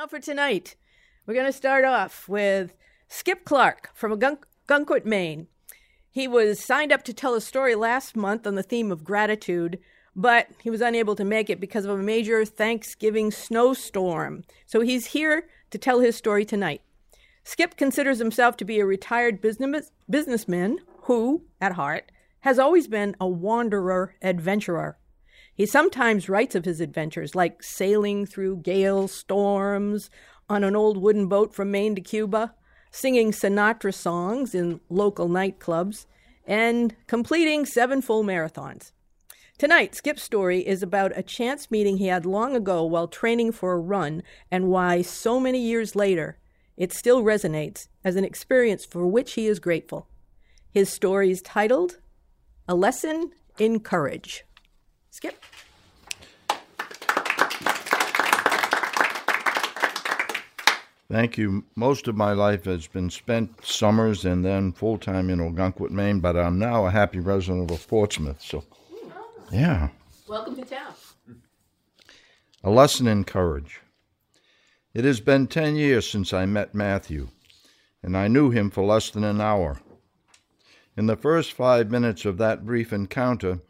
now for tonight. We're going to start off with Skip Clark from Gun- Gunquit, Maine. He was signed up to tell a story last month on the theme of gratitude, but he was unable to make it because of a major Thanksgiving snowstorm. So he's here to tell his story tonight. Skip considers himself to be a retired business- businessman who, at heart, has always been a wanderer adventurer. He sometimes writes of his adventures, like sailing through gale storms on an old wooden boat from Maine to Cuba, singing Sinatra songs in local nightclubs, and completing seven full marathons. Tonight, Skip's story is about a chance meeting he had long ago while training for a run and why so many years later it still resonates as an experience for which he is grateful. His story is titled A Lesson in Courage. Skip. Thank you. Most of my life has been spent summers and then full time in Ogunquit, Maine, but I'm now a happy resident of Portsmouth. So, yeah. Welcome to town. A lesson in courage. It has been 10 years since I met Matthew, and I knew him for less than an hour. In the first five minutes of that brief encounter,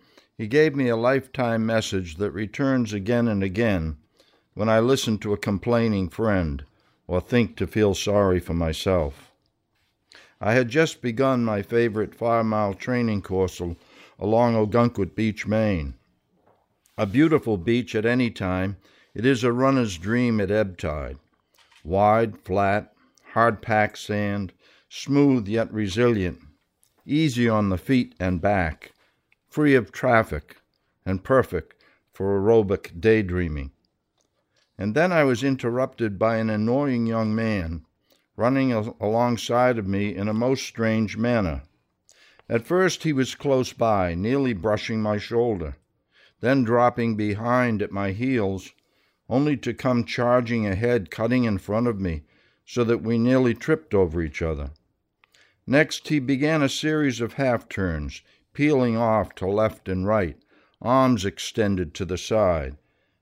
he gave me a lifetime message that returns again and again when I listen to a complaining friend or think to feel sorry for myself. I had just begun my favorite five mile training course along Ogunquit Beach, Maine. A beautiful beach at any time, it is a runner's dream at ebb tide. Wide, flat, hard packed sand, smooth yet resilient, easy on the feet and back, free of traffic, and perfect for aerobic daydreaming. And then I was interrupted by an annoying young man running alongside of me in a most strange manner. At first he was close by, nearly brushing my shoulder, then dropping behind at my heels, only to come charging ahead, cutting in front of me, so that we nearly tripped over each other. Next he began a series of half turns, peeling off to left and right, arms extended to the side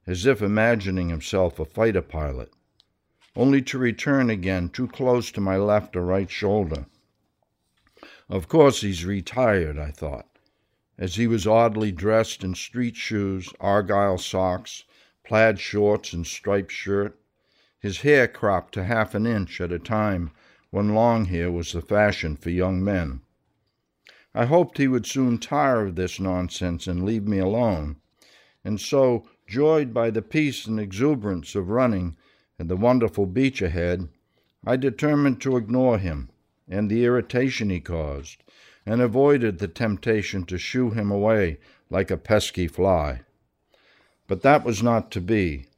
as if imagining himself a fighter pilot, only to return again too close to my left or right shoulder. Of course, he's retired, I thought, as he was oddly dressed in street shoes, argyle socks, plaid shorts, and striped shirt, his hair cropped to half an inch at a time when long hair was the fashion for young men. I hoped he would soon tire of this nonsense and leave me alone, and so Joyed by the peace and exuberance of running and the wonderful beach ahead, I determined to ignore him and the irritation he caused, and avoided the temptation to shoo him away like a pesky fly. But that was not to be.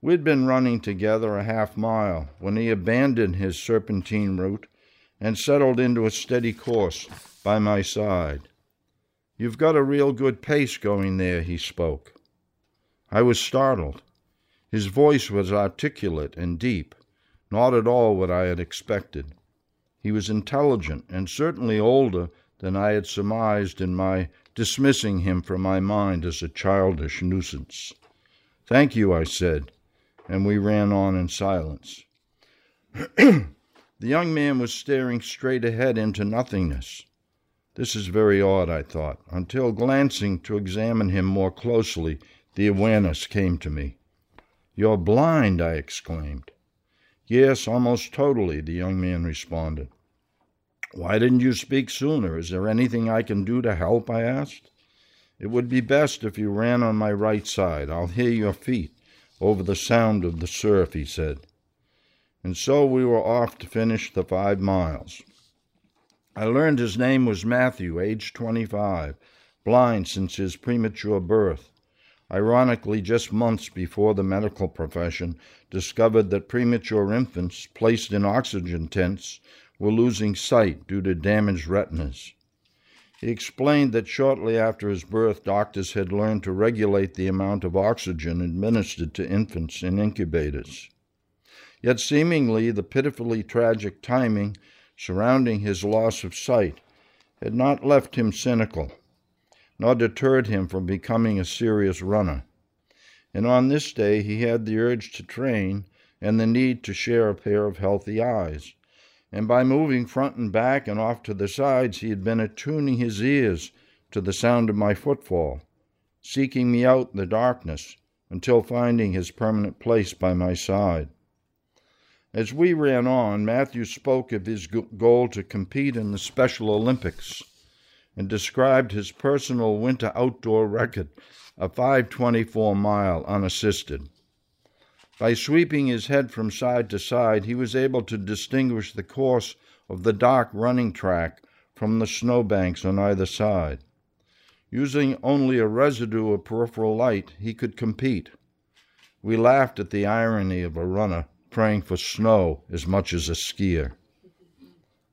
We'd been running together a half mile when he abandoned his serpentine route and settled into a steady course by my side. You've got a real good pace going there, he spoke. I was startled. His voice was articulate and deep, not at all what I had expected. He was intelligent and certainly older than I had surmised in my dismissing him from my mind as a childish nuisance. Thank you, I said, and we ran on in silence. the young man was staring straight ahead into nothingness. This is very odd, I thought, until glancing to examine him more closely, the awareness came to me. You're blind, I exclaimed. Yes, almost totally, the young man responded. Why didn't you speak sooner? Is there anything I can do to help? I asked. It would be best if you ran on my right side. I'll hear your feet over the sound of the surf, he said. And so we were off to finish the five miles. I learned his name was Matthew, aged 25, blind since his premature birth ironically just months before the medical profession discovered that premature infants placed in oxygen tents were losing sight due to damaged retinas. He explained that shortly after his birth, doctors had learned to regulate the amount of oxygen administered to infants in incubators. Yet, seemingly, the pitifully tragic timing surrounding his loss of sight had not left him cynical nor deterred him from becoming a serious runner. And on this day he had the urge to train and the need to share a pair of healthy eyes. And by moving front and back and off to the sides, he had been attuning his ears to the sound of my footfall, seeking me out in the darkness until finding his permanent place by my side. As we ran on, Matthew spoke of his goal to compete in the Special Olympics and described his personal winter outdoor record of 524 mile unassisted. By sweeping his head from side to side, he was able to distinguish the course of the dark running track from the snowbanks on either side. Using only a residue of peripheral light, he could compete. We laughed at the irony of a runner praying for snow as much as a skier.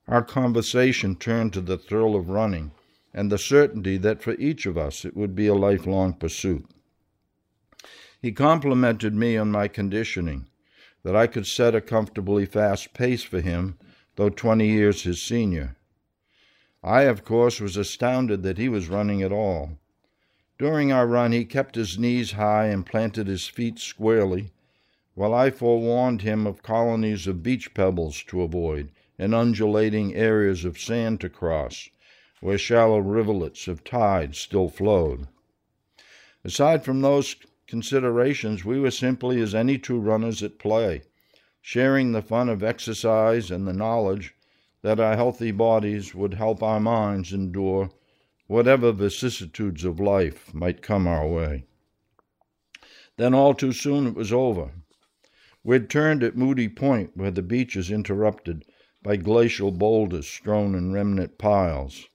Our conversation turned to the thrill of running and the certainty that for each of us it would be a lifelong pursuit. He complimented me on my conditioning, that I could set a comfortably fast pace for him, though 20 years his senior. I, of course, was astounded that he was running at all. During our run, he kept his knees high and planted his feet squarely, while I forewarned him of colonies of beach pebbles to avoid and undulating areas of sand to cross, where shallow rivulets of tide still flowed. Aside from those considerations, we were simply as any two runners at play, sharing the fun of exercise and the knowledge that our healthy bodies would help our minds endure whatever vicissitudes of life might come our way. Then all too soon it was over. We'd turned at Moody Point, where the beach is interrupted by glacial boulders strewn in remnant piles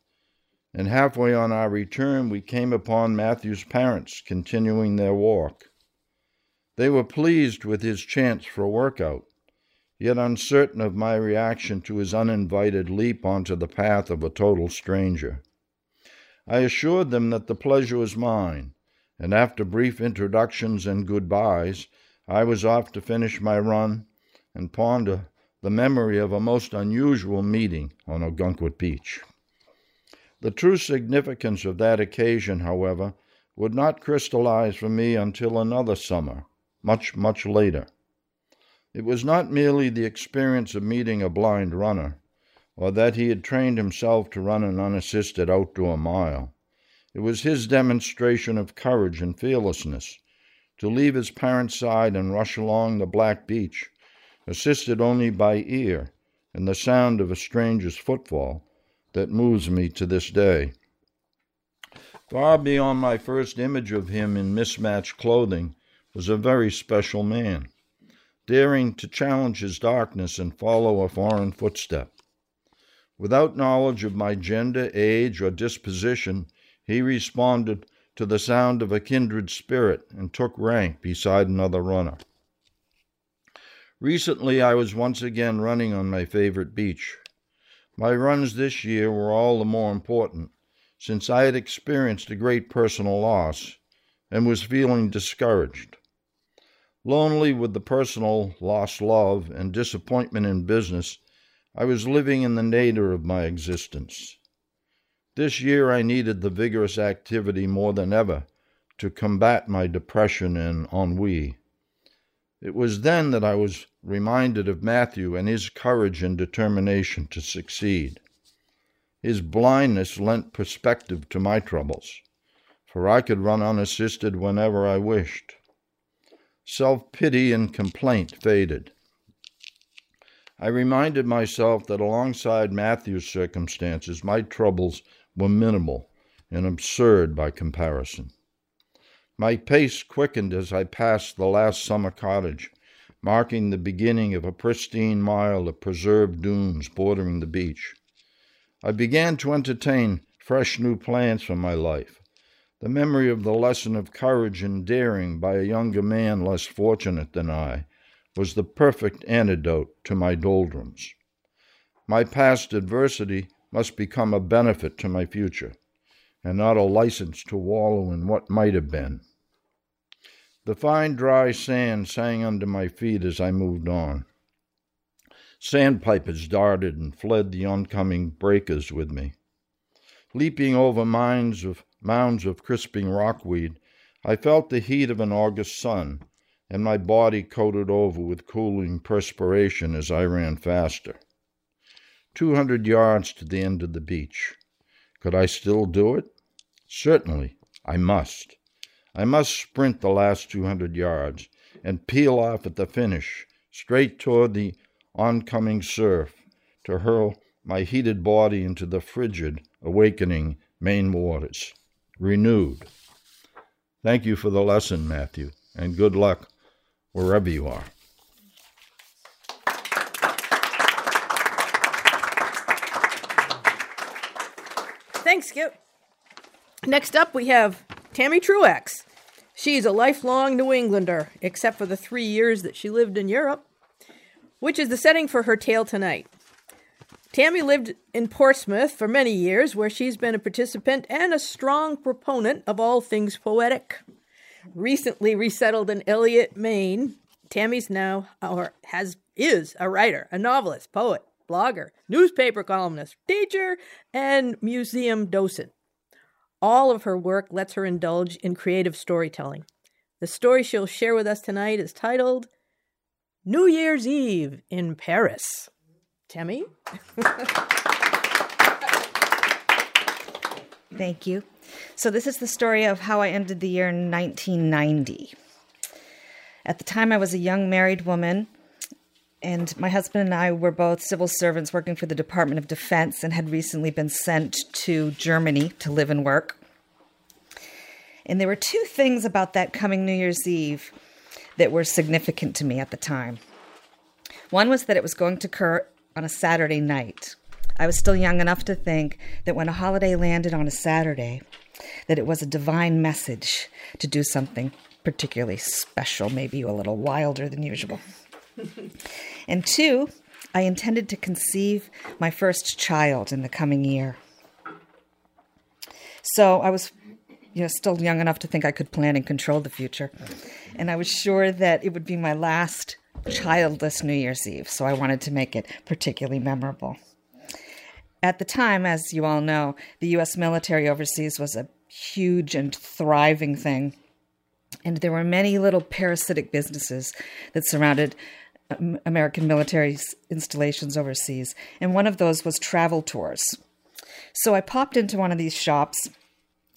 and halfway on our return we came upon Matthew's parents continuing their walk. They were pleased with his chance for a workout, yet uncertain of my reaction to his uninvited leap onto the path of a total stranger. I assured them that the pleasure was mine, and after brief introductions and goodbyes, I was off to finish my run and ponder the memory of a most unusual meeting on Ogunquit Beach. The true significance of that occasion, however, would not crystallize for me until another summer, much, much later. It was not merely the experience of meeting a blind runner, or that he had trained himself to run an unassisted outdoor mile. It was his demonstration of courage and fearlessness to leave his parents' side and rush along the black beach, assisted only by ear and the sound of a stranger's footfall that moves me to this day. Far beyond my first image of him in mismatched clothing was a very special man, daring to challenge his darkness and follow a foreign footstep. Without knowledge of my gender, age, or disposition, he responded to the sound of a kindred spirit and took rank beside another runner. Recently, I was once again running on my favorite beach. My runs this year were all the more important since I had experienced a great personal loss and was feeling discouraged. Lonely with the personal lost love and disappointment in business, I was living in the nadir of my existence. This year I needed the vigorous activity more than ever to combat my depression and ennui. It was then that I was reminded of Matthew and his courage and determination to succeed. His blindness lent perspective to my troubles, for I could run unassisted whenever I wished. Self pity and complaint faded. I reminded myself that alongside Matthew's circumstances, my troubles were minimal and absurd by comparison. My pace quickened as I passed the last summer cottage, marking the beginning of a pristine mile of preserved dunes bordering the beach. I began to entertain fresh new plans for my life. The memory of the lesson of courage and daring by a younger man less fortunate than I was the perfect antidote to my doldrums. My past adversity must become a benefit to my future and not a license to wallow in what might have been. The fine dry sand sang under my feet as I moved on. Sandpipers darted and fled the oncoming breakers with me. Leaping over mounds of, mounds of crisping rockweed, I felt the heat of an August sun and my body coated over with cooling perspiration as I ran faster. Two hundred yards to the end of the beach. Could I still do it? Certainly, I must. I must sprint the last 200 yards and peel off at the finish, straight toward the oncoming surf, to hurl my heated body into the frigid, awakening Maine waters, renewed. Thank you for the lesson, Matthew, and good luck wherever you are. Thanks, Skip. Next up, we have Tammy Truax. She's a lifelong New Englander, except for the three years that she lived in Europe, which is the setting for her tale tonight. Tammy lived in Portsmouth for many years, where she's been a participant and a strong proponent of all things poetic. Recently resettled in Eliot, Maine, Tammy's now or has is a writer, a novelist, poet, blogger, newspaper columnist, teacher, and museum docent. All of her work lets her indulge in creative storytelling. The story she'll share with us tonight is titled New Year's Eve in Paris. Tammy? Thank you. So, this is the story of how I ended the year in 1990. At the time, I was a young married woman, and my husband and I were both civil servants working for the Department of Defense and had recently been sent to Germany to live and work. And there were two things about that coming New Year's Eve that were significant to me at the time. One was that it was going to occur on a Saturday night. I was still young enough to think that when a holiday landed on a Saturday, that it was a divine message to do something particularly special, maybe a little wilder than usual. and two, I intended to conceive my first child in the coming year. So I was you know, still young enough to think I could plan and control the future. And I was sure that it would be my last childless New Year's Eve, so I wanted to make it particularly memorable. At the time, as you all know, the U.S. military overseas was a huge and thriving thing. And there were many little parasitic businesses that surrounded Um, American military installations overseas. And one of those was travel tours. So I popped into one of these shops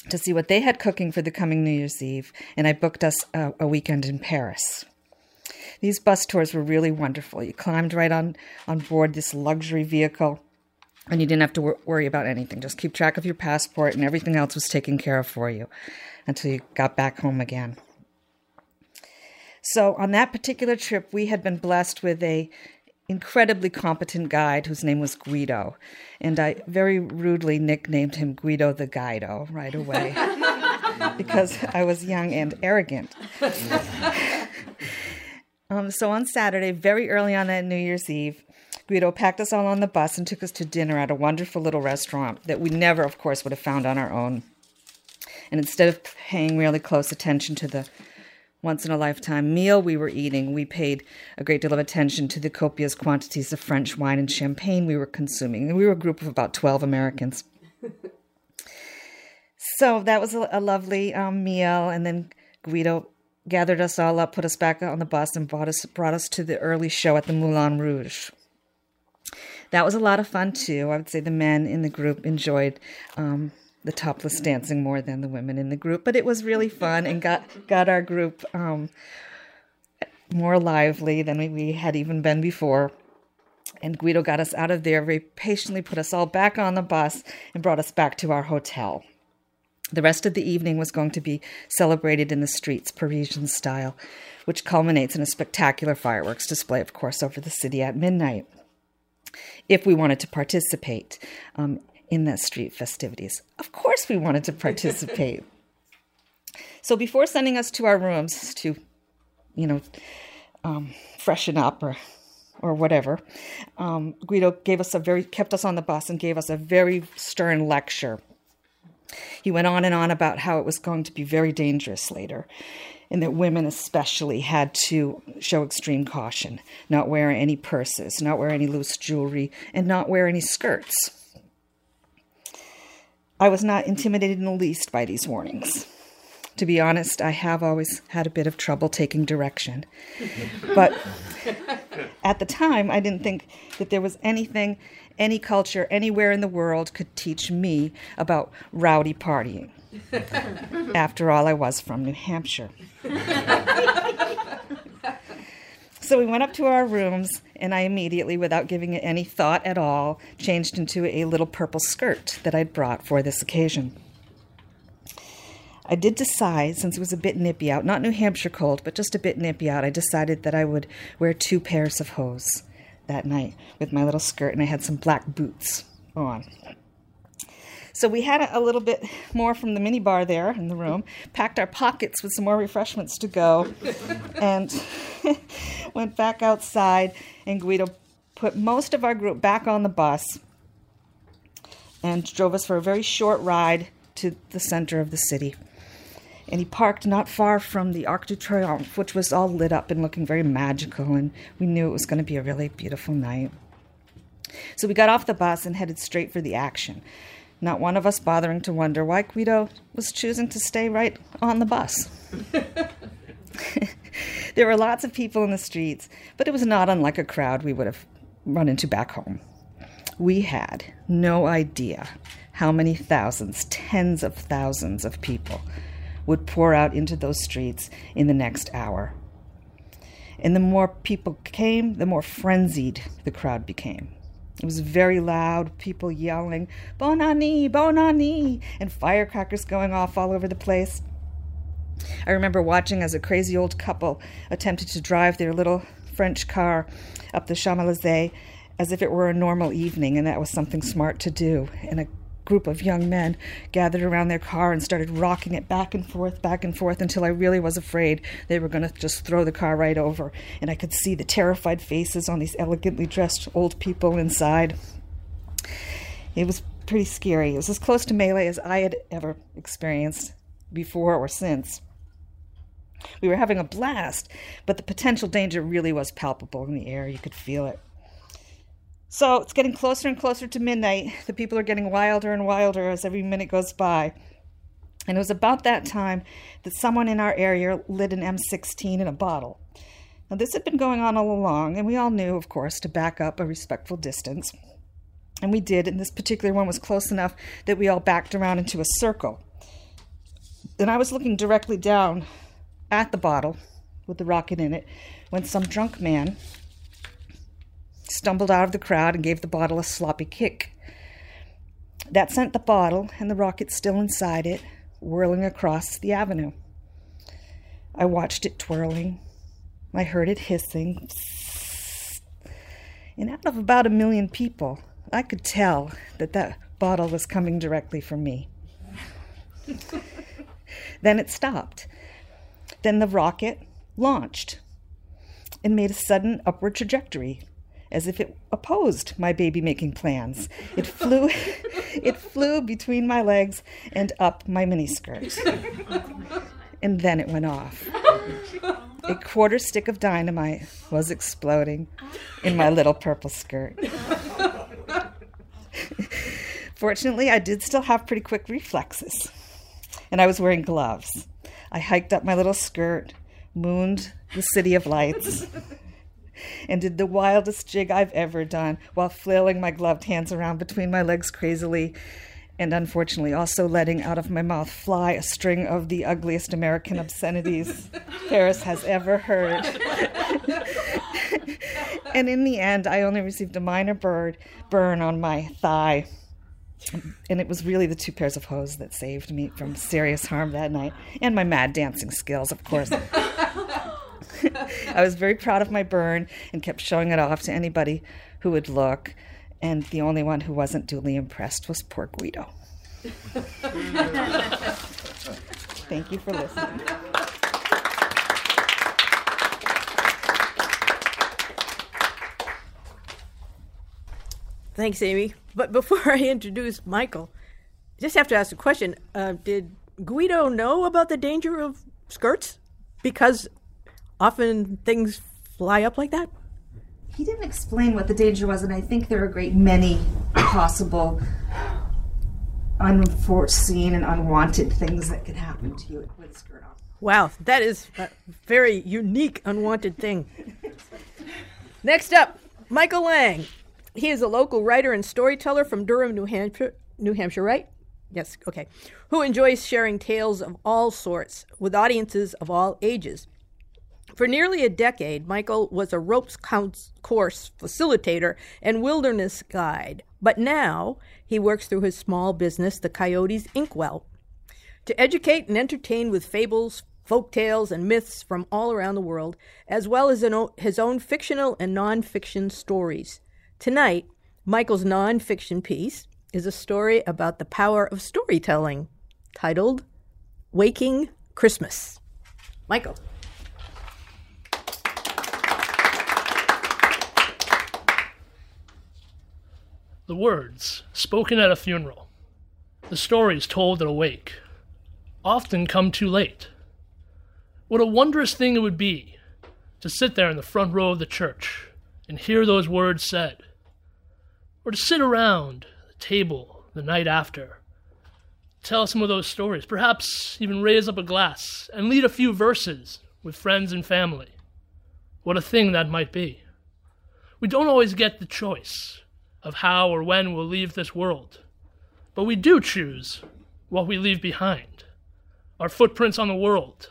to see what they had cooking for the coming New Year's Eve, and I booked us a, a weekend in Paris. These bus tours were really wonderful. You climbed right on, on board this luxury vehicle, and you didn't have to wor- worry about anything. Just keep track of your passport, and everything else was taken care of for you until you got back home again. So, on that particular trip, we had been blessed with a incredibly competent guide whose name was Guido. And I very rudely nicknamed him Guido the Guido right away because I was young and arrogant. um, so on Saturday, very early on that New Year's Eve, Guido packed us all on the bus and took us to dinner at a wonderful little restaurant that we never, of course, would have found on our own. And instead of paying really close attention to the once in a lifetime meal we were eating, we paid a great deal of attention to the copious quantities of French wine and champagne we were consuming. And we were a group of about 12 Americans. so that was a, a lovely um, meal. And then Guido gathered us all up, put us back on the bus, and brought us, brought us to the early show at the Moulin Rouge. That was a lot of fun too. I would say the men in the group enjoyed um, the topless dancing more than the women in the group, but it was really fun and got got our group um, more lively than we, we had even been before. And Guido got us out of there very patiently, put us all back on the bus, and brought us back to our hotel. The rest of the evening was going to be celebrated in the streets, Parisian style, which culminates in a spectacular fireworks display, of course, over the city at midnight. If we wanted to participate, um, in the street festivities. Of course, we wanted to participate. so before sending us to our rooms to, you know, um, freshen up or or whatever, um, Guido gave us a very kept us on the bus and gave us a very stern lecture. He went on and on about how it was going to be very dangerous later, and that women especially had to show extreme caution, not wear any purses, not wear any loose jewelry, and not wear any skirts. I was not intimidated in the least by these warnings. To be honest, I have always had a bit of trouble taking direction. but at the time, I didn't think that there was anything, any culture, anywhere in the world could teach me about rowdy partying. After all, I was from New Hampshire. so we went up to our rooms, and I immediately, without giving it any thought at all, changed into a little purple skirt that I'd brought for this occasion. I did decide, since it was a bit nippy out, not New Hampshire cold, but just a bit nippy out, I decided that I would wear two pairs of hose that night with my little skirt, and I had some black boots on. So we had a, little bit more from the mini bar there in the room, packed our pockets with some more refreshments to go, and went back outside. And Guido put most of our group back on the bus and drove us for a very short ride to the center of the city. And he parked not far from the Arc de Triomphe, which was all lit up and looking very magical, and we knew it was going to be a really beautiful night. So we got off the bus and headed straight for the action not one of us bothering to wonder why Guido was choosing to stay right on the bus. there were lots of people in the streets, but it was not unlike a crowd we would have run into back home. We had no idea how many thousands, tens of thousands of people would pour out into those streets in the next hour. And the more people came, the more frenzied the crowd became. It was very loud, people yelling, Bon année, bon année, and firecrackers going off all over the place. I remember watching as a crazy old couple attempted to drive their little French car up the Champs Elysees as if it were a normal evening and that was something smart to do. And a group of young men gathered around their car and started rocking it back and forth, back and forth until I really was afraid they were going to just throw the car right over. And I could see the terrified faces on these elegantly dressed old people inside. It was pretty scary. It was as close to melee as I had ever experienced before or since. We were having a blast, but the potential danger really was palpable in the air. You could feel it. So it's getting closer and closer to midnight. The people are getting wilder and wilder as every minute goes by. And it was about that time that someone in our area lit an M16 in a bottle. Now, this had been going on all along, and we all knew, of course, to back up a respectful distance. And we did, and this particular one was close enough that we all backed around into a circle. And I was looking directly down at the bottle with the rocket in it when some drunk man stumbled out of the crowd and gave the bottle a sloppy kick. That sent the bottle and the rocket still inside it whirling across the avenue. I watched it twirling. I heard it hissing. And out of about a million people, I could tell that that bottle was coming directly for me. then it stopped. Then the rocket launched and made a sudden upward trajectory as if it opposed my baby making plans. It flew it flew between my legs and up my miniskirt. And then it went off. A quarter stick of dynamite was exploding in my little purple skirt. Fortunately, I did still have pretty quick reflexes, and I was wearing gloves. I hiked up my little skirt, mooned the city of lights, and did the wildest jig I've ever done while flailing my gloved hands around between my legs crazily and unfortunately also letting out of my mouth fly a string of the ugliest American obscenities Paris has ever heard. and in the end, I only received a minor bird burn on my thigh. And it was really the two pairs of hose that saved me from serious harm that night, and my mad dancing skills, of course. I was very proud of my burn and kept showing it off to anybody who would look. And the only one who wasn't duly impressed was poor Guido. Thank you for listening. Thanks, Tammy. But before I introduce Michael, I just have to ask a question. Uh, did Guido know about the danger of skirts? Because often things fly up like that? He didn't explain what the danger was, and I think there are a great many possible unforeseen and unwanted things that could happen to you with a skirt on. Wow, that is a very unique, unwanted thing. Next up, Michael Lang. He is a local writer and storyteller from Durham, New Hampshire. New Hampshire, right? Yes, okay. Who enjoys sharing tales of all sorts with audiences of all ages. For nearly a decade, Michael was a ropes course facilitator and wilderness guide, but now he works through his small business, the Coyotes Inkwell, to educate and entertain with fables, folk tales, and myths from all around the world, as well as his own fictional and nonfiction stories. Tonight, Michael's nonfiction piece is a story about the power of storytelling, titled Waking Christmas. Michael. The words spoken at a funeral, the stories told at a wake, often come too late. What a wondrous thing it would be to sit there in the front row of the church and hear those words said, or to sit around the table the night after, tell some of those stories, perhaps even raise up a glass and lead a few verses with friends and family. What a thing that might be. We don't always get the choice of how or when we'll leave this world. But we do choose what we leave behind our footprints on the world,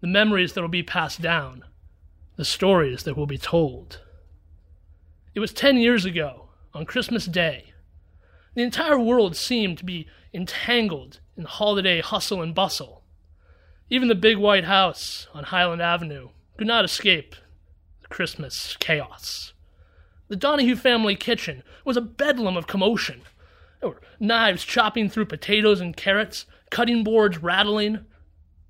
the memories that will be passed down, the stories that will be told. It was 10 years ago, on Christmas Day. The entire world seemed to be entangled in holiday hustle and bustle. Even the big white house on Highland Avenue could not escape the Christmas chaos. The Donahue family kitchen was a bedlam of commotion. There were knives chopping through potatoes and carrots, cutting boards rattling,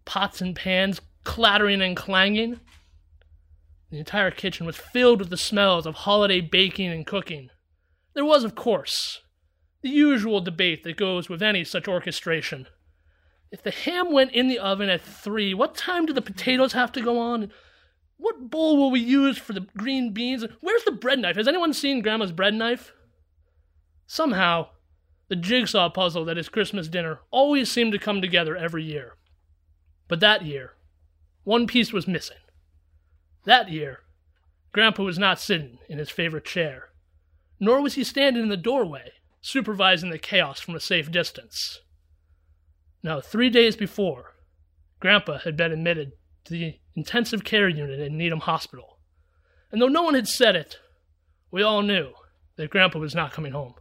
pots and pans clattering and clanging. The entire kitchen was filled with the smells of holiday baking and cooking. There was, of course, the usual debate that goes with any such orchestration. If the ham went in the oven at three, what time do the potatoes have to go on? What bowl will we use for the green beans? Where's the bread knife? Has anyone seen Grandma's bread knife? Somehow, the jigsaw puzzle that is Christmas dinner always seemed to come together every year. But that year, one piece was missing. That year, Grandpa was not sitting in his favorite chair, nor was he standing in the doorway, supervising the chaos from a safe distance. Now, three days before, Grandpa had been admitted to the intensive care unit in Needham Hospital. And though no one had said it, we all knew that Grandpa was not coming home.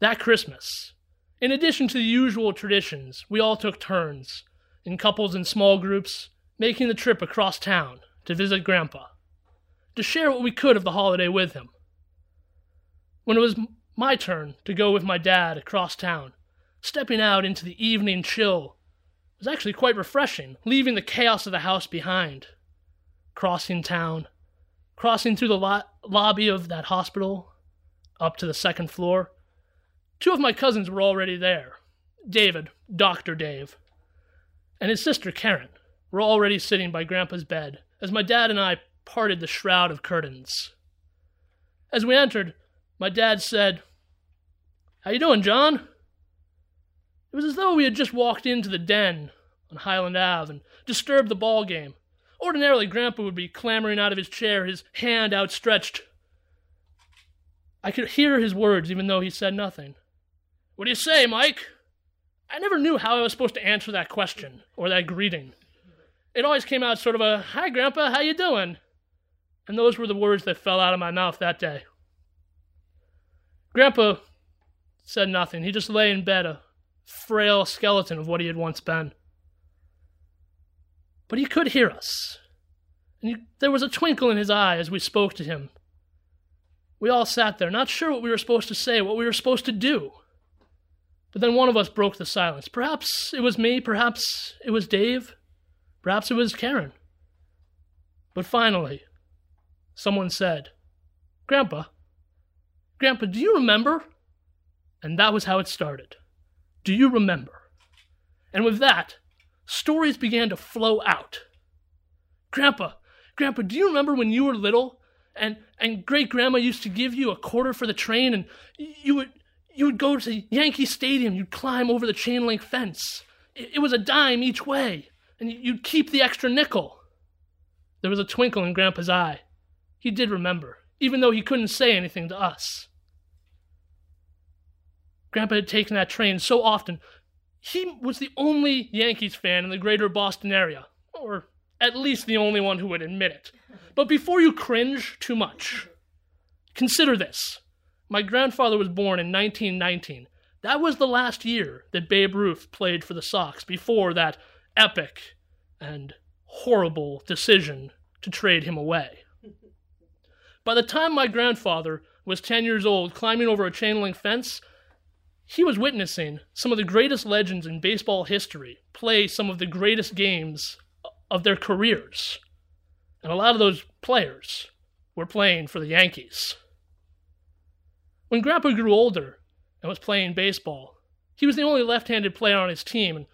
That Christmas, in addition to the usual traditions, we all took turns, in couples and small groups, making the trip across town to visit Grandpa, to share what we could of the holiday with him. When it was my turn to go with my dad across town, stepping out into the evening chill was actually quite refreshing, leaving the chaos of the house behind. Crossing town, crossing through the lo- lobby of that hospital, up to the second floor. Two of my cousins were already there David, Dr. Dave, and his sister Karen were already sitting by Grandpa's bed as my dad and I parted the shroud of curtains. As we entered, my dad said, How you doing, John? It was as though we had just walked into the den on Highland Ave and disturbed the ball game. Ordinarily, Grandpa would be clambering out of his chair, his hand outstretched. I could hear his words even though he said nothing. What do you say, Mike? I never knew how I was supposed to answer that question or that greeting. It always came out sort of a, "Hi, Grandpa, how you doing?" And those were the words that fell out of my mouth that day. Grandpa said nothing. He just lay in bed, a frail skeleton of what he had once been. But he could hear us, and he, there was a twinkle in his eye as we spoke to him. We all sat there, not sure what we were supposed to say, what we were supposed to do. But then one of us broke the silence. Perhaps it was me, perhaps it was Dave, perhaps it was Karen. But finally, someone said, Grandpa, Grandpa, do you remember? And that was how it started. Do you remember? And with that, stories began to flow out. Grandpa, Grandpa, do you remember when you were little and, and great grandma used to give you a quarter for the train and you would you would go to Yankee Stadium, you'd climb over the chain link fence. It, it was a dime each way, and you'd keep the extra nickel. There was a twinkle in Grandpa's eye. He did remember, even though he couldn't say anything to us. Grandpa had taken that train so often. He was the only Yankees fan in the greater Boston area, or at least the only one who would admit it. But before you cringe too much, consider this. My grandfather was born in 1919. That was the last year that Babe Ruth played for the Sox before that epic and horrible decision to trade him away. By the time my grandfather was 10 years old, climbing over a chain link fence, he was witnessing some of the greatest legends in baseball history play some of the greatest games of their careers. And a lot of those players were playing for the Yankees. When Grandpa grew older and was playing baseball, he was the only left handed player on his team, and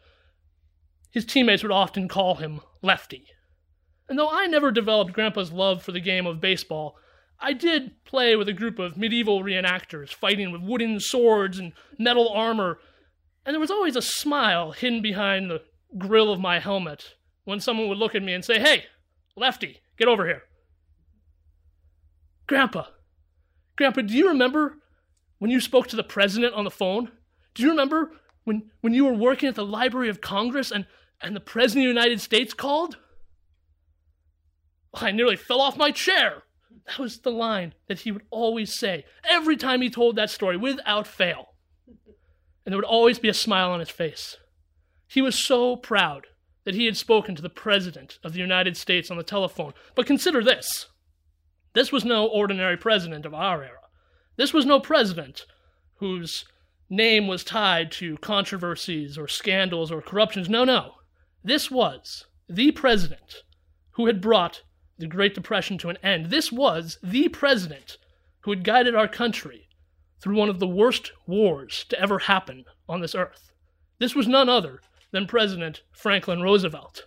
his teammates would often call him Lefty. And though I never developed Grandpa's love for the game of baseball, I did play with a group of medieval reenactors fighting with wooden swords and metal armor, and there was always a smile hidden behind the grill of my helmet when someone would look at me and say, Hey, Lefty, get over here. Grandpa, Grandpa, do you remember when you spoke to the president on the phone? Do you remember when, when you were working at the Library of Congress and, and the President of the United States called? I nearly fell off my chair. That was the line that he would always say every time he told that story without fail. And there would always be a smile on his face. He was so proud that he had spoken to the President of the United States on the telephone. But consider this this was no ordinary president of our era. This was no president whose name was tied to controversies or scandals or corruptions. No, no. This was the president who had brought the Great Depression to an end. This was the president who had guided our country through one of the worst wars to ever happen on this earth. This was none other than President Franklin Roosevelt.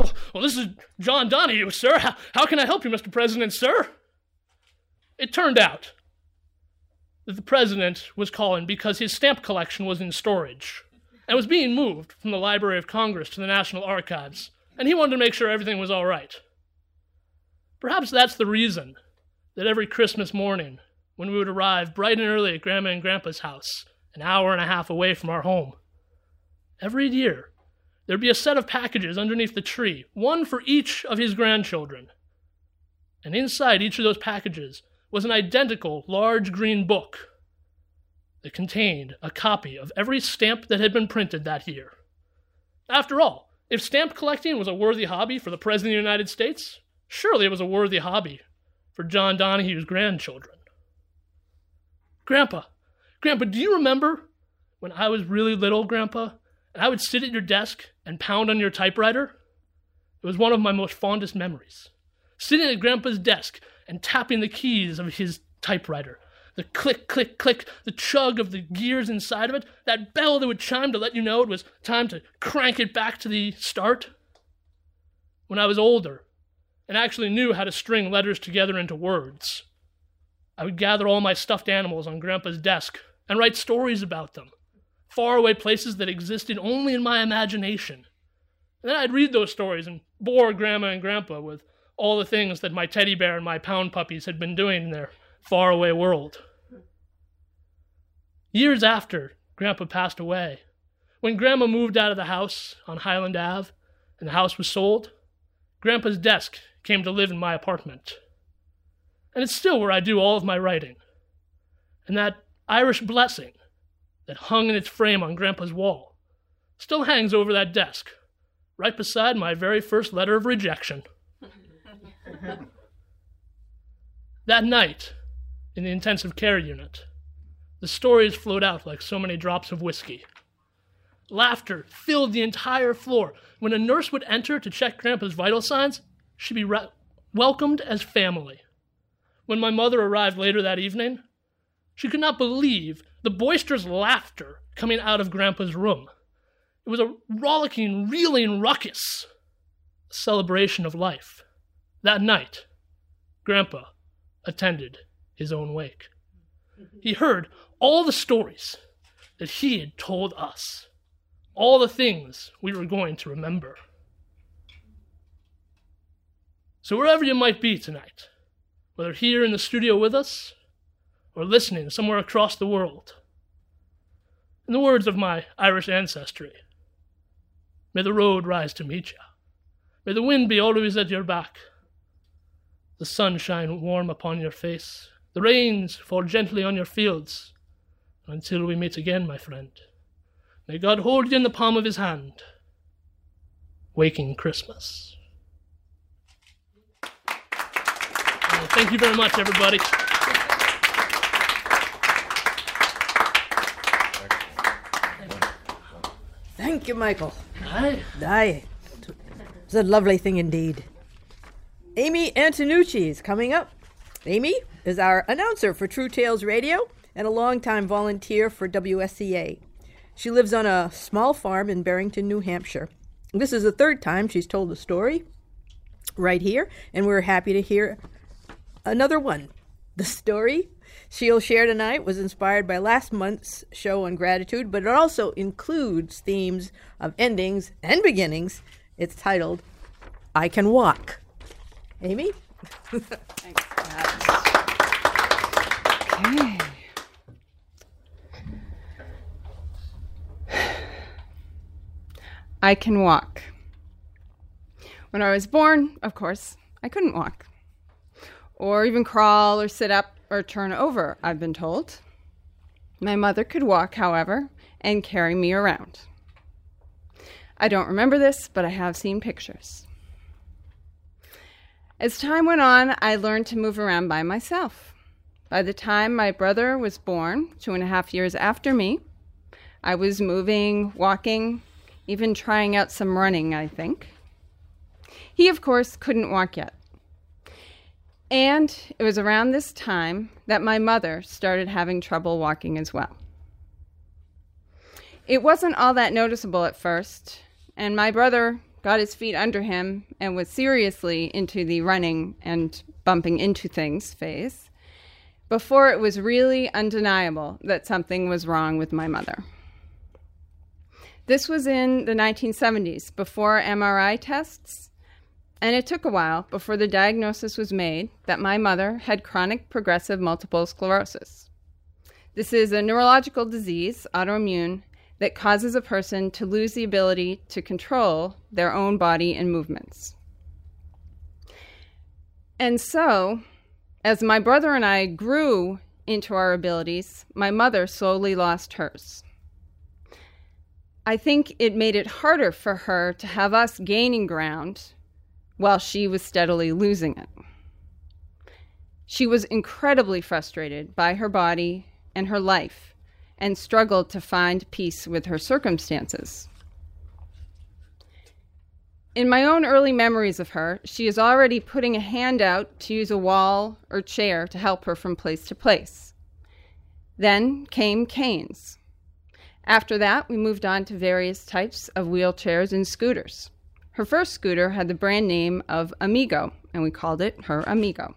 Oh, well, this is John Donahue, sir. How, how can I help you, Mr. President, sir? It turned out that the president was calling because his stamp collection was in storage and was being moved from the Library of Congress to the National Archives, and he wanted to make sure everything was all right. Perhaps that's the reason that every Christmas morning, when we would arrive bright and early at Grandma and Grandpa's house, an hour and a half away from our home, every year there'd be a set of packages underneath the tree, one for each of his grandchildren. And inside each of those packages was an identical large green book that contained a copy of every stamp that had been printed that year. After all, if stamp collecting was a worthy hobby for the President of the United States, surely it was a worthy hobby for John Donahue's grandchildren. Grandpa, Grandpa, do you remember when I was really little, Grandpa, and I would sit at your desk and pound on your typewriter? It was one of my most fondest memories. Sitting at Grandpa's desk and tapping the keys of his typewriter. The click, click, click, the chug of the gears inside of it, that bell that would chime to let you know it was time to crank it back to the start. When I was older and actually knew how to string letters together into words, I would gather all my stuffed animals on Grandpa's desk and write stories about them, faraway places that existed only in my imagination. And then I'd read those stories and bore Grandma and Grandpa with all the things that my teddy bear and my pound puppies had been doing in their faraway world. Years after Grandpa passed away, when Grandma moved out of the house on Highland Ave and the house was sold, Grandpa's desk came to live in my apartment. And it's still where I do all of my writing. And that Irish blessing that hung in its frame on Grandpa's wall still hangs over that desk, right beside my very first letter of rejection that night, in the intensive care unit, the stories flowed out like so many drops of whiskey. Laughter filled the entire floor. When a nurse would enter to check Grandpa's vital signs, she'd be re- welcomed as family. When my mother arrived later that evening, she could not believe the boisterous laughter coming out of Grandpa's room. It was a rollicking, reeling ruckus, a celebration of life. That night, Grandpa attended his own wake. he heard all the stories that he had told us, all the things we were going to remember. So, wherever you might be tonight, whether here in the studio with us or listening somewhere across the world, in the words of my Irish ancestry, may the road rise to meet you. May the wind be always at your back, the sun shine warm upon your face, the rains fall gently on your fields. Until we meet again, my friend, may God hold you in the palm of his hand. Waking Christmas. Uh, thank you very much, everybody. Thank you, Michael. Aye. Aye. It's a lovely thing indeed. Amy Antonucci is coming up. Amy is our announcer for True Tales Radio and a longtime volunteer for WSCA. She lives on a small farm in Barrington, New Hampshire. This is the third time she's told the story right here, and we're happy to hear another one. The story she'll share tonight was inspired by last month's show on gratitude, but it also includes themes of endings and beginnings. It's titled I Can Walk. Amy? Thanks, Okay. I can walk. When I was born, of course, I couldn't walk. Or even crawl or sit up or turn over, I've been told. My mother could walk, however, and carry me around. I don't remember this, but I have seen pictures. As time went on, I learned to move around by myself. By the time my brother was born, two and a half years after me, I was moving, walking, even trying out some running, I think. He, of course, couldn't walk yet. And it was around this time that my mother started having trouble walking as well. It wasn't all that noticeable at first, and my brother got his feet under him and was seriously into the running and bumping into things phase before it was really undeniable that something was wrong with my mother. This was in the 1970s, before MRI tests, and it took a while before the diagnosis was made that my mother had chronic progressive multiple sclerosis. This is a neurological disease, autoimmune, that causes a person to lose the ability to control their own body and movements. And so, as my brother and I grew into our abilities, my mother slowly lost hers. I think it made it harder for her to have us gaining ground while she was steadily losing it. She was incredibly frustrated by her body and her life and struggled to find peace with her circumstances. In my own early memories of her, she is already putting a hand out to use a wall or chair to help her from place to place. Then came canes. After that, we moved on to various types of wheelchairs and scooters. Her first scooter had the brand name of Amigo, and we called it her Amigo.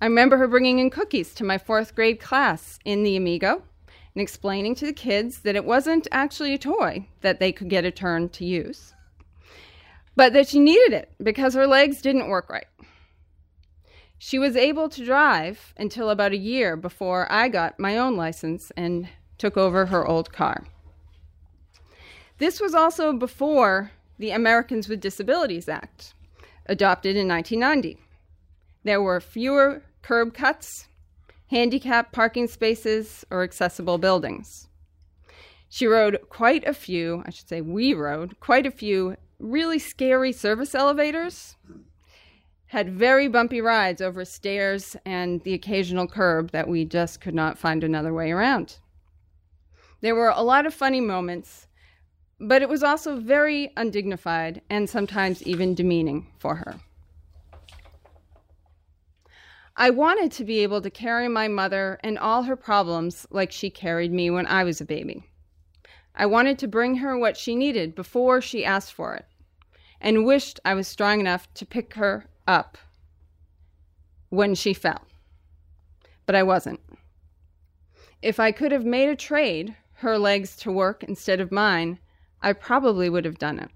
I remember her bringing in cookies to my fourth grade class in the Amigo and explaining to the kids that it wasn't actually a toy that they could get a turn to use, but that she needed it because her legs didn't work right. She was able to drive until about a year before I got my own license and took over her old car. This was also before the Americans with Disabilities Act, adopted in 1990. There were fewer curb cuts handicap parking spaces, or accessible buildings. She rode quite a few, I should say, we rode quite a few really scary service elevators, had very bumpy rides over stairs and the occasional curb that we just could not find another way around. There were a lot of funny moments, but it was also very undignified and sometimes even demeaning for her. I wanted to be able to carry my mother and all her problems like she carried me when I was a baby. I wanted to bring her what she needed before she asked for it, and wished I was strong enough to pick her up when she fell. But I wasn't. If I could have made a trade, her legs to work instead of mine, I probably would have done it.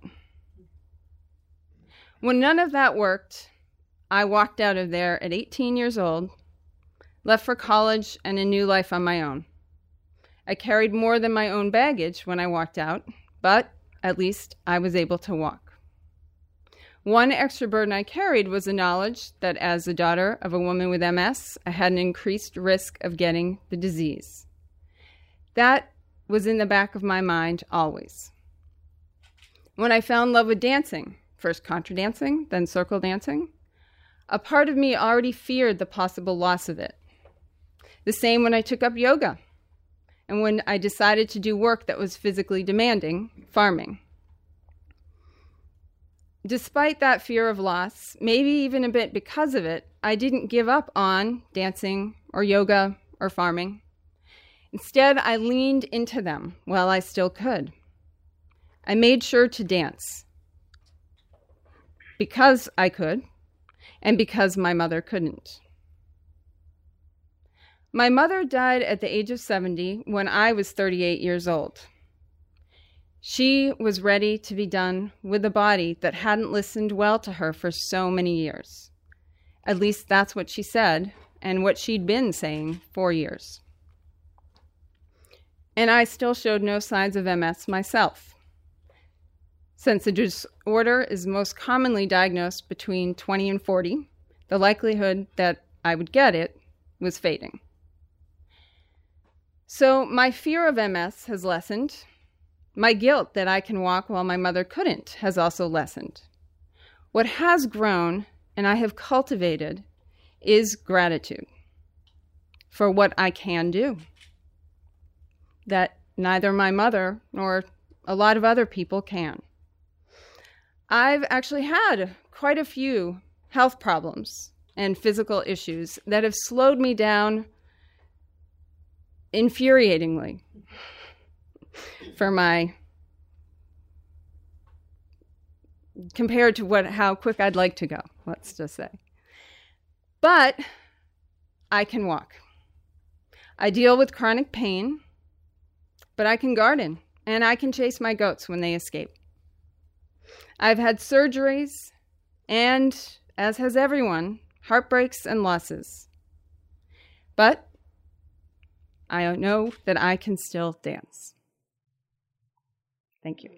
When none of that worked, I walked out of there at 18 years old, left for college and a new life on my own. I carried more than my own baggage when I walked out, but at least I was able to walk. One extra burden I carried was the knowledge that as the daughter of a woman with MS, I had an increased risk of getting the disease. That was in the back of my mind always. When I fell in love with dancing, first contra dancing, then circle dancing, a part of me already feared the possible loss of it. The same when I took up yoga and when I decided to do work that was physically demanding, farming. Despite that fear of loss, maybe even a bit because of it, I didn't give up on dancing or yoga or farming. Instead, I leaned into them while I still could. I made sure to dance because I could and because my mother couldn't. My mother died at the age of 70 when I was 38 years old. She was ready to be done with a body that hadn't listened well to her for so many years. At least that's what she said, and what she'd been saying for years. And I still showed no signs of MS myself. Since the disorder is most commonly diagnosed between 20 and 40, the likelihood that I would get it was fading. So my fear of MS has lessened, my guilt that I can walk while my mother couldn't has also lessened. What has grown and I have cultivated is gratitude for what I can do that neither my mother nor a lot of other people can. I've actually had quite a few health problems and physical issues that have slowed me down infuriatingly for my compared to what how quick I'd like to go, let's just say. But I can walk. I deal with chronic pain, but I can garden and I can chase my goats when they escape. I've had surgeries and, as has everyone, heartbreaks and losses. But I know that I can still dance. Thank you.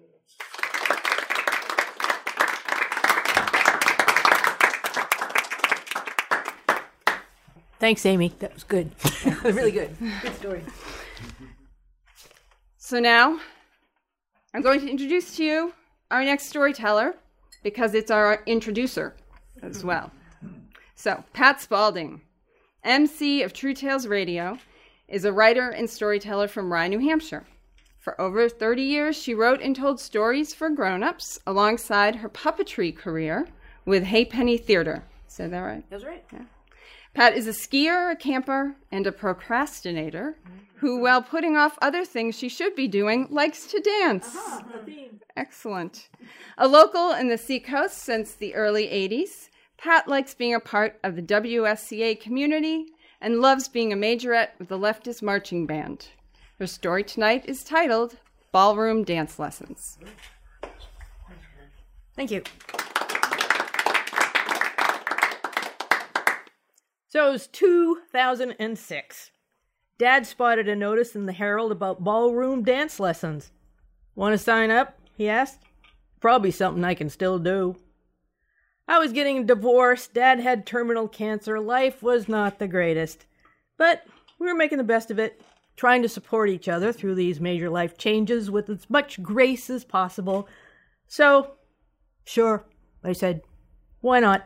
Thanks, Amy. That was good. really good. Good story. So now I'm going to introduce to you our next storyteller because it's our introducer as well. So, Pat Spalding, MC of True Tales Radio, is a writer and storyteller from Rye, New Hampshire. For over 30 years, she wrote and told stories for grown-ups alongside her puppetry career with Haypenny Theater. Said that right? That's right. Yeah. Pat is a skier, a camper, and a procrastinator who, while putting off other things she should be doing, likes to dance. Uh-huh. Excellent. A local in the Seacoast since the early 80s, Pat likes being a part of the WSCA community and loves being a majorette with the leftist marching band. Her story tonight is titled Ballroom Dance Lessons. Thank you. So it was 2006. Dad spotted a notice in the Herald about ballroom dance lessons. Want to sign up? He asked. Probably something I can still do. I was getting divorced. Dad had terminal cancer. Life was not the greatest. But we were making the best of it trying to support each other through these major life changes with as much grace as possible. So, sure, I said, why not?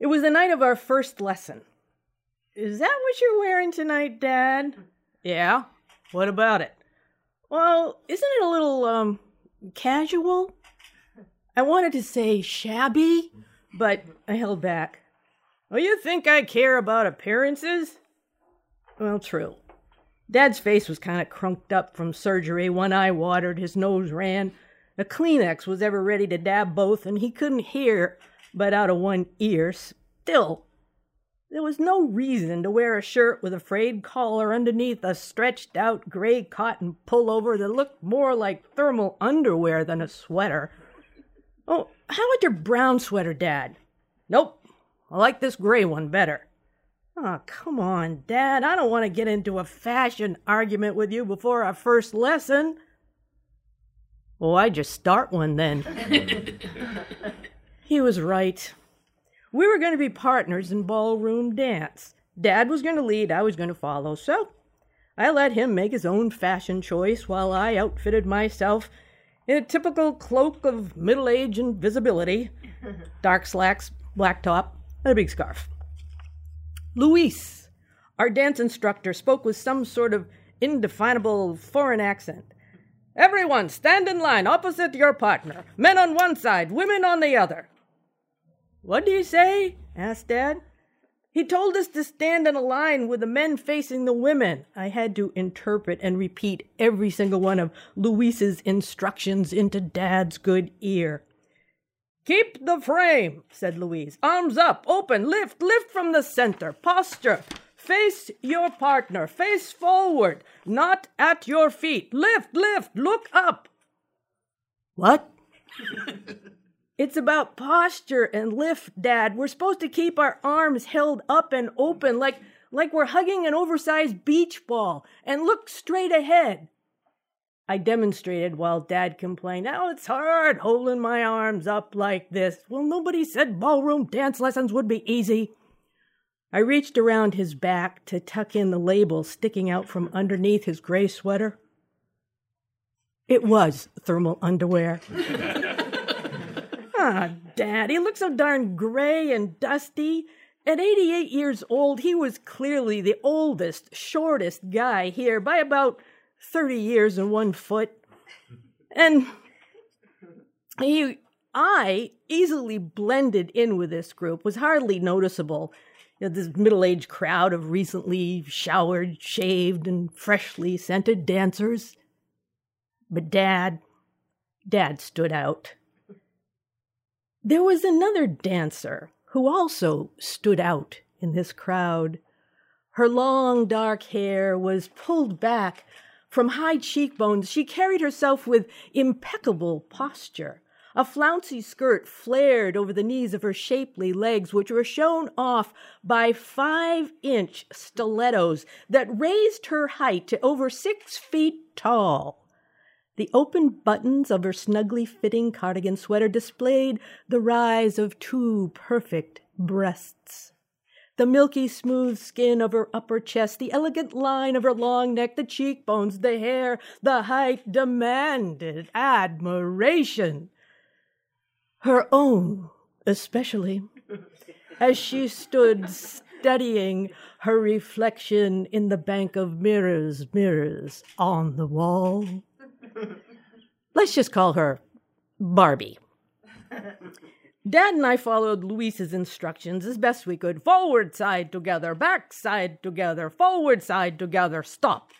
It was the night of our first lesson. Is that what you're wearing tonight, Dad? Yeah. What about it? Well, isn't it a little, um, casual? I wanted to say shabby, but I held back. Oh, you think I care about appearances? Well, true. Dad's face was kind of crunked up from surgery. One eye watered, his nose ran. A Kleenex was ever ready to dab both, and he couldn't hear but out of one ear. Still, There was no reason to wear a shirt with a frayed collar underneath a stretched out gray cotton pullover that looked more like thermal underwear than a sweater. Oh, how about your brown sweater, Dad? Nope. I like this gray one better. Oh, come on, Dad. I don't want to get into a fashion argument with you before our first lesson. Well, I just start one then. he was right. We were going to be partners in ballroom dance. Dad was going to lead, I was going to follow, so I let him make his own fashion choice while I outfitted myself in a typical cloak of middle age and visibility dark slacks, black top, and a big scarf. Luis, our dance instructor, spoke with some sort of indefinable foreign accent. Everyone, stand in line opposite your partner. Men on one side, women on the other. What do you say? asked Dad. He told us to stand in a line with the men facing the women. I had to interpret and repeat every single one of Luis's instructions into Dad's good ear. Keep the frame, said Luis. Arms up, open, lift, lift from the center. Posture. Face your partner. Face forward, not at your feet. Lift, lift, look up. What? it's about posture and lift, Dad. We're supposed to keep our arms held up and open like like we're hugging an oversized beach ball and look straight ahead. I demonstrated while Dad complained, Oh, it's hard holding my arms up like this. Well, nobody said ballroom dance lessons would be easy. I reached around his back to tuck in the label sticking out from underneath his gray sweater. It was thermal underwear. ah, Dad, he looked so darn gray and dusty. At 88 years old, he was clearly the oldest, shortest guy here by about 30 years and one foot. And he, I easily blended in with this group, was hardly noticeable you know, this middle aged crowd of recently showered, shaved, and freshly scented dancers. But Dad, Dad stood out. There was another dancer who also stood out in this crowd. Her long dark hair was pulled back from high cheekbones. She carried herself with impeccable posture. A flouncy skirt flared over the knees of her shapely legs, which were shown off by five inch stilettos that raised her height to over six feet tall. The open buttons of her snugly fitting cardigan sweater displayed the rise of two perfect breasts. The milky smooth skin of her upper chest, the elegant line of her long neck, the cheekbones, the hair, the height demanded admiration her own especially, as she stood studying her reflection in the bank of mirrors, mirrors on the wall. Let's just call her Barbie. Dad and I followed Luis's instructions as best we could. Forward side together, back side together, forward side together, stop.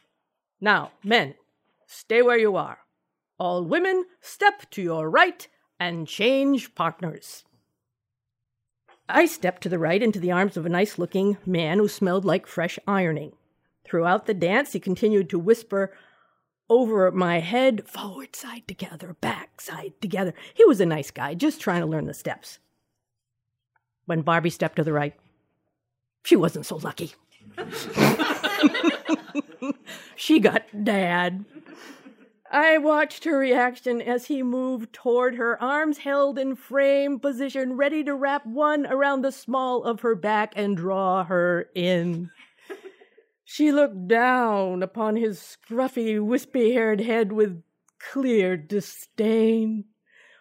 Now, men, stay where you are. All women, step to your right and change partners. I stepped to the right into the arms of a nice looking man who smelled like fresh ironing. Throughout the dance, he continued to whisper over my head forward side together, back side together. He was a nice guy, just trying to learn the steps. When Barbie stepped to the right, she wasn't so lucky. she got dad. I watched her reaction as he moved toward her, arms held in frame position, ready to wrap one around the small of her back and draw her in. She looked down upon his scruffy, wispy haired head with clear disdain.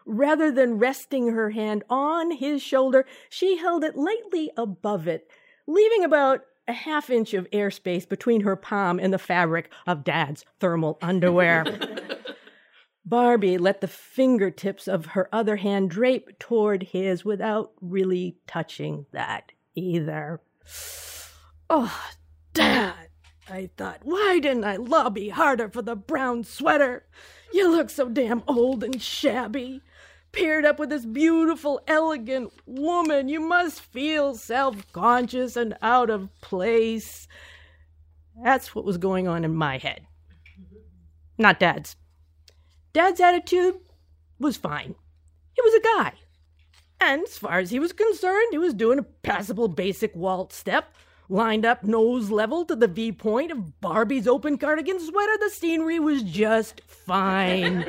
Rather than resting her hand on his shoulder, she held it lightly above it, leaving about a half inch of airspace between her palm and the fabric of Dad's thermal underwear. Barbie let the fingertips of her other hand drape toward his without really touching that either. Oh, Dad, I thought, why didn't I lobby harder for the brown sweater? You look so damn old and shabby. paired up with this beautiful, elegant woman. You must feel self conscious and out of place. That's what was going on in my head. Not Dad's. Dad's attitude was fine. He was a guy. And as far as he was concerned, he was doing a passable basic waltz step, lined up nose level to the V point of Barbie's open cardigan sweater. The scenery was just fine.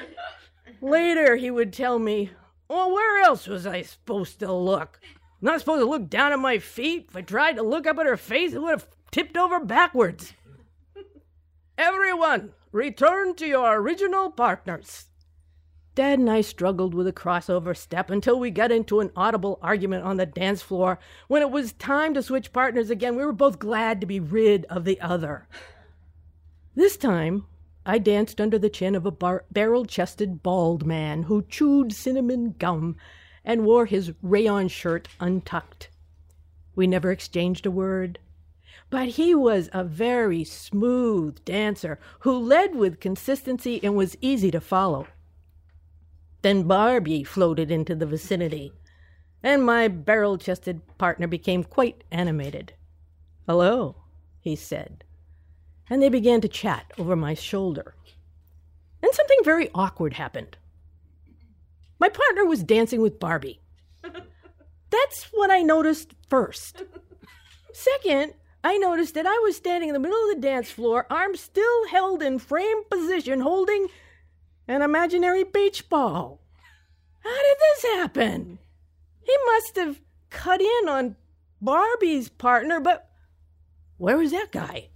Later, he would tell me, Well, where else was I supposed to look? Not supposed to look down at my feet? If I tried to look up at her face, it would have tipped over backwards. Everyone, return to your original partners. Dad and I struggled with a crossover step until we got into an audible argument on the dance floor. When it was time to switch partners again, we were both glad to be rid of the other. This time, I danced under the chin of a bar- barrel chested bald man who chewed cinnamon gum and wore his rayon shirt untucked. We never exchanged a word. But he was a very smooth dancer who led with consistency and was easy to follow. Then Barbie floated into the vicinity, and my barrel chested partner became quite animated. Hello, he said, and they began to chat over my shoulder. Then something very awkward happened. My partner was dancing with Barbie. That's what I noticed first. Second, I noticed that I was standing in the middle of the dance floor, arms still held in frame position, holding an imaginary beach ball. How did this happen? He must have cut in on Barbie's partner, but where was that guy?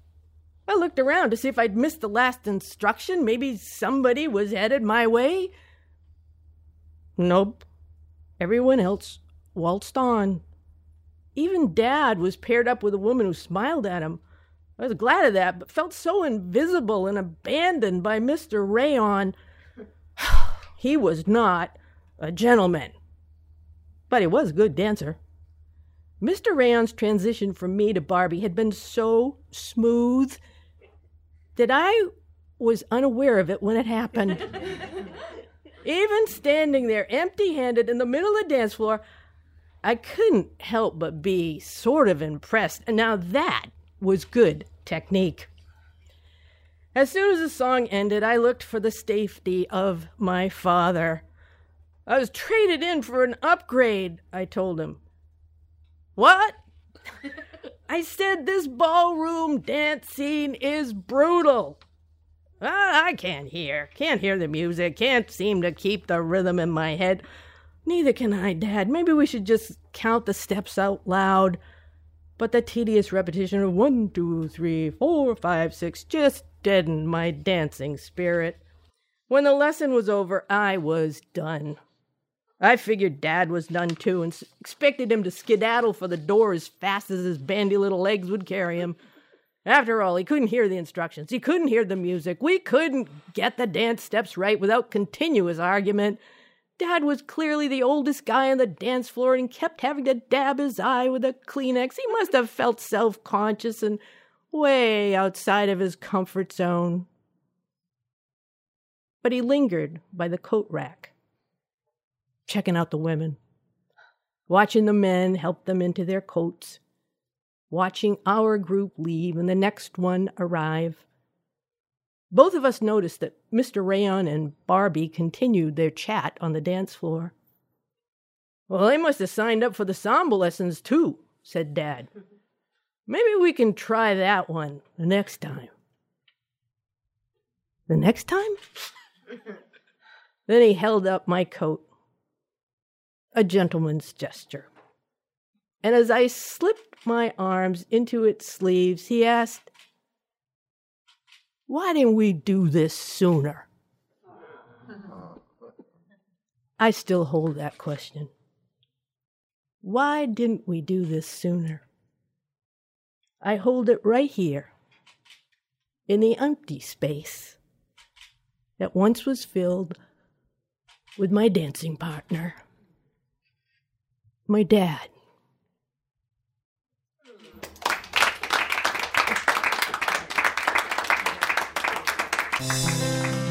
I looked around to see if I'd missed the last instruction. Maybe somebody was headed my way. Nope. Everyone else waltzed on. Even Dad was paired up with a woman who smiled at him. I was glad of that, but felt so invisible and abandoned by Mr. Rayon. He was not a gentleman, but he was a good dancer. Mr. Rayon's transition from me to Barbie had been so smooth that I was unaware of it when it happened. Even standing there empty handed in the middle of the dance floor, I couldn't help but be sort of impressed. And now that was good technique. As soon as the song ended, I looked for the safety of my father. I was traded in for an upgrade, I told him. What? I said this ballroom dance scene is brutal. Ah, I can't hear. Can't hear the music. Can't seem to keep the rhythm in my head. Neither can I, Dad. Maybe we should just count the steps out loud. But the tedious repetition of one, two, three, four, five, six just deadened my dancing spirit. When the lesson was over, I was done. I figured Dad was done too and expected him to skedaddle for the door as fast as his bandy little legs would carry him. After all, he couldn't hear the instructions. He couldn't hear the music. We couldn't get the dance steps right without continuous argument. Dad was clearly the oldest guy on the dance floor and kept having to dab his eye with a Kleenex. He must have felt self conscious and way outside of his comfort zone. But he lingered by the coat rack checking out the women, watching the men help them into their coats, watching our group leave and the next one arrive. Both of us noticed that Mr. Rayon and Barbie continued their chat on the dance floor. Well, they must have signed up for the samba lessons too, said Dad. Maybe we can try that one the next time. The next time? then he held up my coat a gentleman's gesture. And as I slipped my arms into its sleeves, he asked, Why didn't we do this sooner? I still hold that question. Why didn't we do this sooner? I hold it right here in the empty space that once was filled with my dancing partner my dad. Música